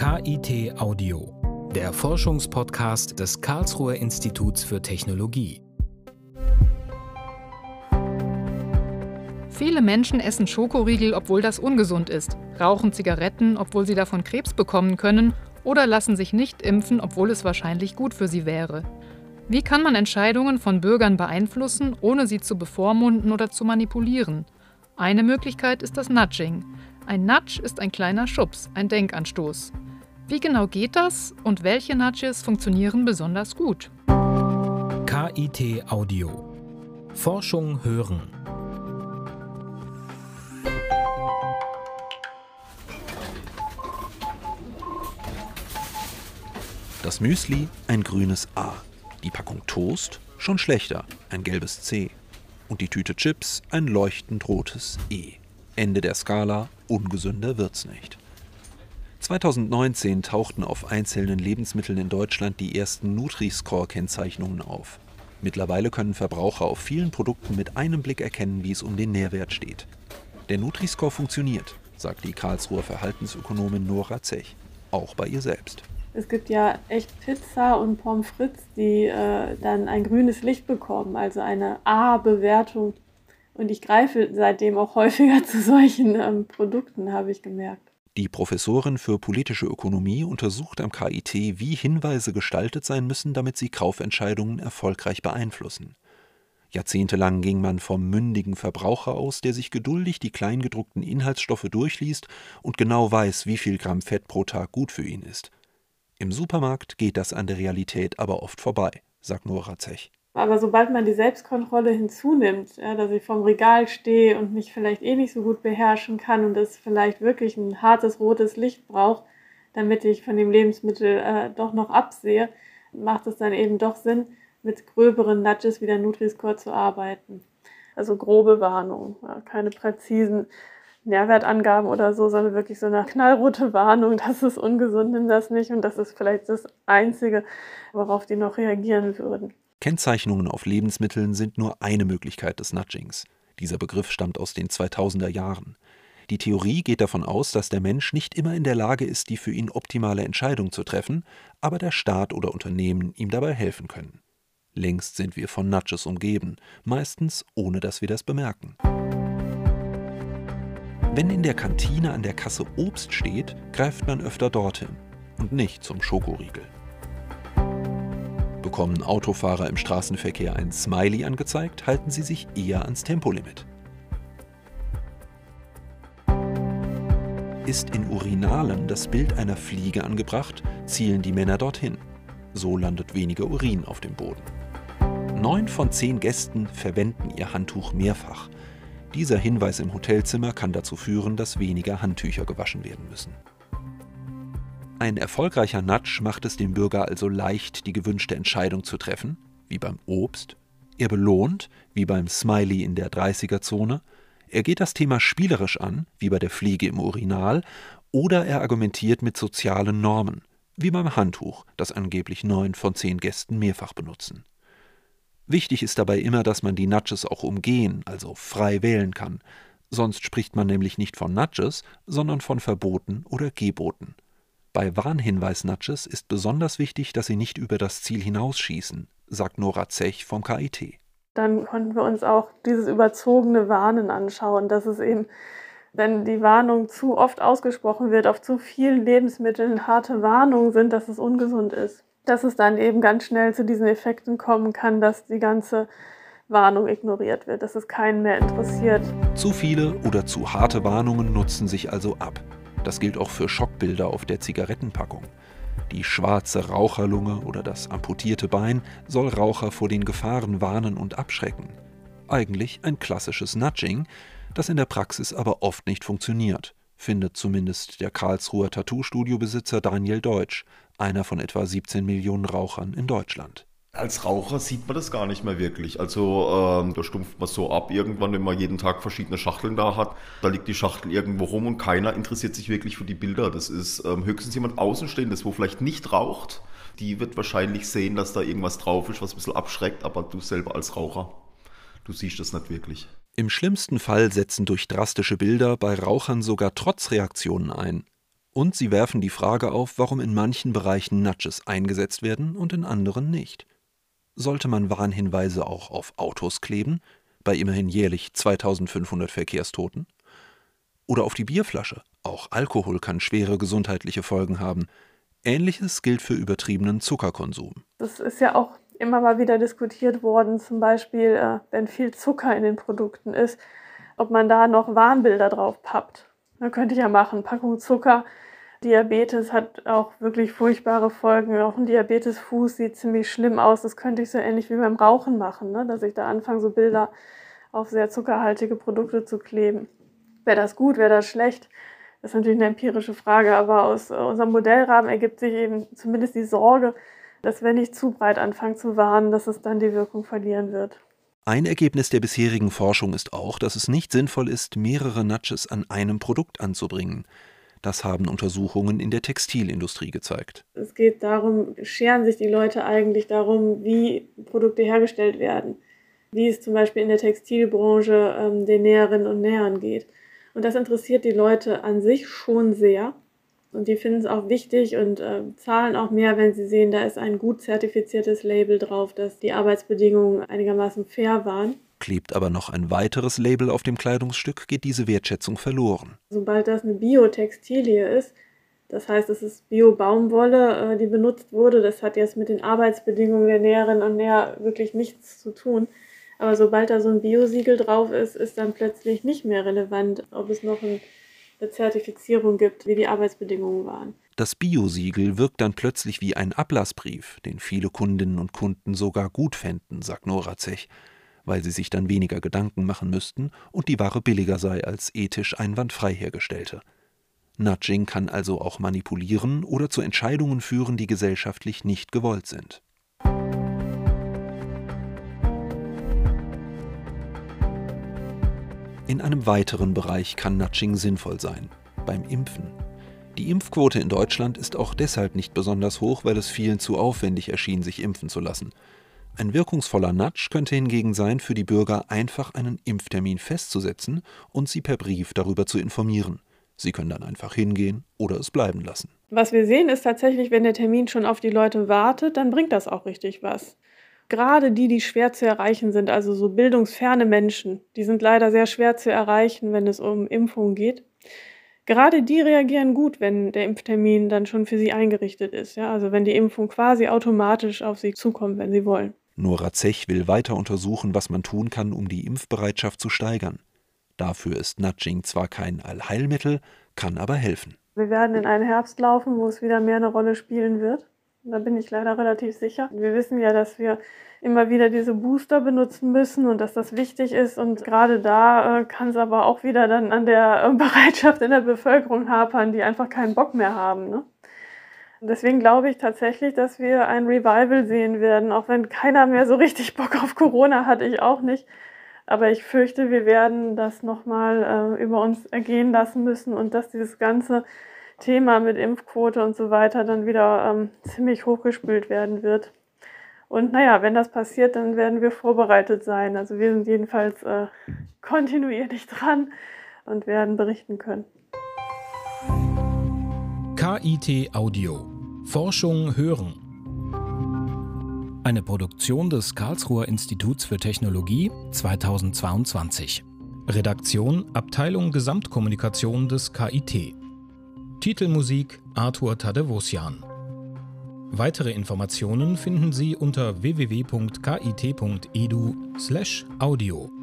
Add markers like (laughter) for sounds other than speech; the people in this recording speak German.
KIT Audio, der Forschungspodcast des Karlsruher Instituts für Technologie. Viele Menschen essen Schokoriegel, obwohl das ungesund ist, rauchen Zigaretten, obwohl sie davon Krebs bekommen können oder lassen sich nicht impfen, obwohl es wahrscheinlich gut für sie wäre. Wie kann man Entscheidungen von Bürgern beeinflussen, ohne sie zu bevormunden oder zu manipulieren? Eine Möglichkeit ist das Nudging. Ein Nudge ist ein kleiner Schubs, ein Denkanstoß. Wie genau geht das und welche Nudges funktionieren besonders gut? KIT Audio. Forschung hören. Das Müsli ein grünes A. Die Packung Toast schon schlechter, ein gelbes C. Und die Tüte Chips ein leuchtend rotes E. Ende der Skala, ungesünder wird's nicht. 2019 tauchten auf einzelnen Lebensmitteln in Deutschland die ersten Nutri-Score-Kennzeichnungen auf. Mittlerweile können Verbraucher auf vielen Produkten mit einem Blick erkennen, wie es um den Nährwert steht. Der Nutri-Score funktioniert, sagt die Karlsruher Verhaltensökonomin Nora Zech, auch bei ihr selbst. Es gibt ja echt Pizza und Pommes frites, die äh, dann ein grünes Licht bekommen, also eine A-Bewertung. Und ich greife seitdem auch häufiger (laughs) zu solchen ähm, Produkten, habe ich gemerkt. Die Professorin für politische Ökonomie untersucht am KIT, wie Hinweise gestaltet sein müssen, damit sie Kaufentscheidungen erfolgreich beeinflussen. Jahrzehntelang ging man vom mündigen Verbraucher aus, der sich geduldig die kleingedruckten Inhaltsstoffe durchliest und genau weiß, wie viel Gramm Fett pro Tag gut für ihn ist. Im Supermarkt geht das an der Realität aber oft vorbei, sagt Nora Zech. Aber sobald man die Selbstkontrolle hinzunimmt, ja, dass ich vom Regal stehe und mich vielleicht eh nicht so gut beherrschen kann und es vielleicht wirklich ein hartes rotes Licht braucht, damit ich von dem Lebensmittel äh, doch noch absehe, macht es dann eben doch Sinn, mit gröberen Nudges wie der Nutri-Score zu arbeiten. Also grobe Warnungen, ja, keine präzisen Nährwertangaben oder so, sondern wirklich so eine knallrote Warnung, das ist ungesund, nimm das nicht und das ist vielleicht das Einzige, worauf die noch reagieren würden. Kennzeichnungen auf Lebensmitteln sind nur eine Möglichkeit des Nudgings. Dieser Begriff stammt aus den 2000er Jahren. Die Theorie geht davon aus, dass der Mensch nicht immer in der Lage ist, die für ihn optimale Entscheidung zu treffen, aber der Staat oder Unternehmen ihm dabei helfen können. Längst sind wir von Nudges umgeben, meistens ohne dass wir das bemerken. Wenn in der Kantine an der Kasse Obst steht, greift man öfter dorthin und nicht zum Schokoriegel. Bekommen Autofahrer im Straßenverkehr ein Smiley angezeigt, halten sie sich eher ans Tempolimit. Ist in Urinalen das Bild einer Fliege angebracht, zielen die Männer dorthin. So landet weniger Urin auf dem Boden. Neun von zehn Gästen verwenden ihr Handtuch mehrfach, dieser Hinweis im Hotelzimmer kann dazu führen, dass weniger Handtücher gewaschen werden müssen. Ein erfolgreicher Nudge macht es dem Bürger also leicht, die gewünschte Entscheidung zu treffen, wie beim Obst. Er belohnt, wie beim Smiley in der 30er-Zone. Er geht das Thema spielerisch an, wie bei der Fliege im Urinal. Oder er argumentiert mit sozialen Normen, wie beim Handtuch, das angeblich neun von zehn Gästen mehrfach benutzen. Wichtig ist dabei immer, dass man die Nudges auch umgehen, also frei wählen kann. Sonst spricht man nämlich nicht von Nudges, sondern von Verboten oder Geboten. Bei Warnhinweis-Nudges ist besonders wichtig, dass sie nicht über das Ziel hinausschießen, sagt Nora Zech vom KIT. Dann konnten wir uns auch dieses überzogene Warnen anschauen, dass es eben, wenn die Warnung zu oft ausgesprochen wird, auf zu vielen Lebensmitteln harte Warnungen sind, dass es ungesund ist dass es dann eben ganz schnell zu diesen Effekten kommen kann, dass die ganze Warnung ignoriert wird, dass es keinen mehr interessiert. Zu viele oder zu harte Warnungen nutzen sich also ab. Das gilt auch für Schockbilder auf der Zigarettenpackung. Die schwarze Raucherlunge oder das amputierte Bein soll Raucher vor den Gefahren warnen und abschrecken. Eigentlich ein klassisches Nudging, das in der Praxis aber oft nicht funktioniert, findet zumindest der Karlsruher Tattoo-Studiobesitzer Daniel Deutsch, einer von etwa 17 Millionen Rauchern in Deutschland. Als Raucher sieht man das gar nicht mehr wirklich. Also ähm, da stumpft man so ab irgendwann, wenn man jeden Tag verschiedene Schachteln da hat. Da liegt die Schachtel irgendwo rum und keiner interessiert sich wirklich für die Bilder. Das ist ähm, höchstens jemand Außenstehendes, wo vielleicht nicht raucht. Die wird wahrscheinlich sehen, dass da irgendwas drauf ist, was ein bisschen abschreckt, aber du selber als Raucher, du siehst das nicht wirklich. Im schlimmsten Fall setzen durch drastische Bilder bei Rauchern sogar Trotzreaktionen ein. Und sie werfen die Frage auf, warum in manchen Bereichen Nudges eingesetzt werden und in anderen nicht. Sollte man Warnhinweise auch auf Autos kleben, bei immerhin jährlich 2500 Verkehrstoten? Oder auf die Bierflasche? Auch Alkohol kann schwere gesundheitliche Folgen haben. Ähnliches gilt für übertriebenen Zuckerkonsum. Das ist ja auch immer mal wieder diskutiert worden, zum Beispiel, äh, wenn viel Zucker in den Produkten ist, ob man da noch Warnbilder drauf pappt. Da könnte ja machen, Packung Zucker. Diabetes hat auch wirklich furchtbare Folgen. Auch ein Diabetesfuß sieht ziemlich schlimm aus. Das könnte ich so ähnlich wie beim Rauchen machen, ne? dass ich da anfange, so Bilder auf sehr zuckerhaltige Produkte zu kleben. Wäre das gut, wäre das schlecht? Das ist natürlich eine empirische Frage, aber aus unserem Modellrahmen ergibt sich eben zumindest die Sorge, dass wenn ich zu breit anfange zu warnen, dass es dann die Wirkung verlieren wird. Ein Ergebnis der bisherigen Forschung ist auch, dass es nicht sinnvoll ist, mehrere Nudges an einem Produkt anzubringen. Das haben Untersuchungen in der Textilindustrie gezeigt. Es geht darum, scheren sich die Leute eigentlich darum, wie Produkte hergestellt werden, wie es zum Beispiel in der Textilbranche ähm, den Näherinnen und Nähern geht. Und das interessiert die Leute an sich schon sehr. Und die finden es auch wichtig und äh, zahlen auch mehr, wenn sie sehen, da ist ein gut zertifiziertes Label drauf, dass die Arbeitsbedingungen einigermaßen fair waren. Klebt aber noch ein weiteres Label auf dem Kleidungsstück, geht diese Wertschätzung verloren. Sobald das eine Biotextilie ist, das heißt, es ist Bio-Baumwolle, äh, die benutzt wurde, das hat jetzt mit den Arbeitsbedingungen der Näherinnen und Näher wirklich nichts zu tun. Aber sobald da so ein Biosiegel drauf ist, ist dann plötzlich nicht mehr relevant, ob es noch ein eine Zertifizierung gibt, wie die Arbeitsbedingungen waren. Das Biosiegel wirkt dann plötzlich wie ein Ablassbrief, den viele Kundinnen und Kunden sogar gut fänden, sagt Nora Zech, weil sie sich dann weniger Gedanken machen müssten und die Ware billiger sei als ethisch einwandfrei hergestellte. Nudging kann also auch manipulieren oder zu Entscheidungen führen, die gesellschaftlich nicht gewollt sind. In einem weiteren Bereich kann Nudging sinnvoll sein, beim Impfen. Die Impfquote in Deutschland ist auch deshalb nicht besonders hoch, weil es vielen zu aufwendig erschien, sich impfen zu lassen. Ein wirkungsvoller Nudge könnte hingegen sein, für die Bürger einfach einen Impftermin festzusetzen und sie per Brief darüber zu informieren. Sie können dann einfach hingehen oder es bleiben lassen. Was wir sehen, ist tatsächlich, wenn der Termin schon auf die Leute wartet, dann bringt das auch richtig was gerade die, die schwer zu erreichen sind, also so bildungsferne Menschen, die sind leider sehr schwer zu erreichen, wenn es um Impfungen geht. Gerade die reagieren gut, wenn der Impftermin dann schon für sie eingerichtet ist. Ja? Also wenn die Impfung quasi automatisch auf sie zukommt, wenn sie wollen. Nora Zech will weiter untersuchen, was man tun kann, um die Impfbereitschaft zu steigern. Dafür ist Nudging zwar kein Allheilmittel, kann aber helfen. Wir werden in einen Herbst laufen, wo es wieder mehr eine Rolle spielen wird. Da bin ich leider relativ sicher. Wir wissen ja, dass wir immer wieder diese Booster benutzen müssen und dass das wichtig ist. Und gerade da äh, kann es aber auch wieder dann an der äh, (laughs) Bereitschaft in der Bevölkerung hapern, die einfach keinen Bock mehr haben. Ne? Deswegen glaube ich tatsächlich, dass wir ein Revival sehen werden, auch wenn keiner mehr so richtig Bock auf Corona hat, ich auch nicht. Aber ich fürchte, wir werden das nochmal äh, über uns ergehen lassen müssen und dass dieses ganze Thema mit Impfquote und so weiter dann wieder ähm, ziemlich hochgespült werden wird. Und naja, wenn das passiert, dann werden wir vorbereitet sein. Also wir sind jedenfalls äh, kontinuierlich dran und werden berichten können. KIT Audio. Forschung hören. Eine Produktion des Karlsruher Instituts für Technologie 2022. Redaktion Abteilung Gesamtkommunikation des KIT. Titelmusik Arthur Tadevosian. Weitere Informationen finden Sie unter www.kit.edu/audio.